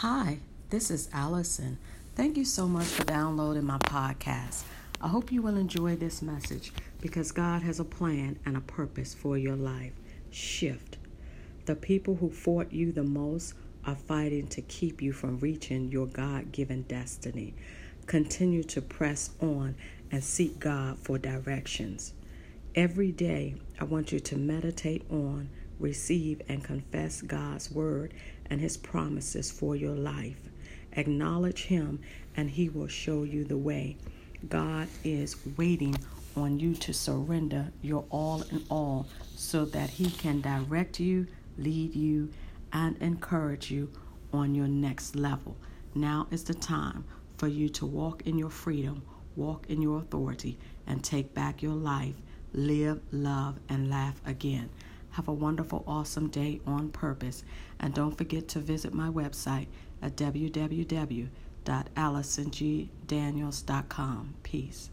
Hi, this is Allison. Thank you so much for downloading my podcast. I hope you will enjoy this message because God has a plan and a purpose for your life. Shift. The people who fought you the most are fighting to keep you from reaching your God given destiny. Continue to press on and seek God for directions. Every day, I want you to meditate on, receive, and confess God's word and his promises for your life. Acknowledge him, and he will show you the way. God is waiting on you to surrender your all in all so that he can direct you, lead you, and encourage you on your next level. Now is the time for you to walk in your freedom, walk in your authority, and take back your life. Live, love, and laugh again. Have a wonderful, awesome day on purpose. And don't forget to visit my website at www.allisongdaniels.com. Peace.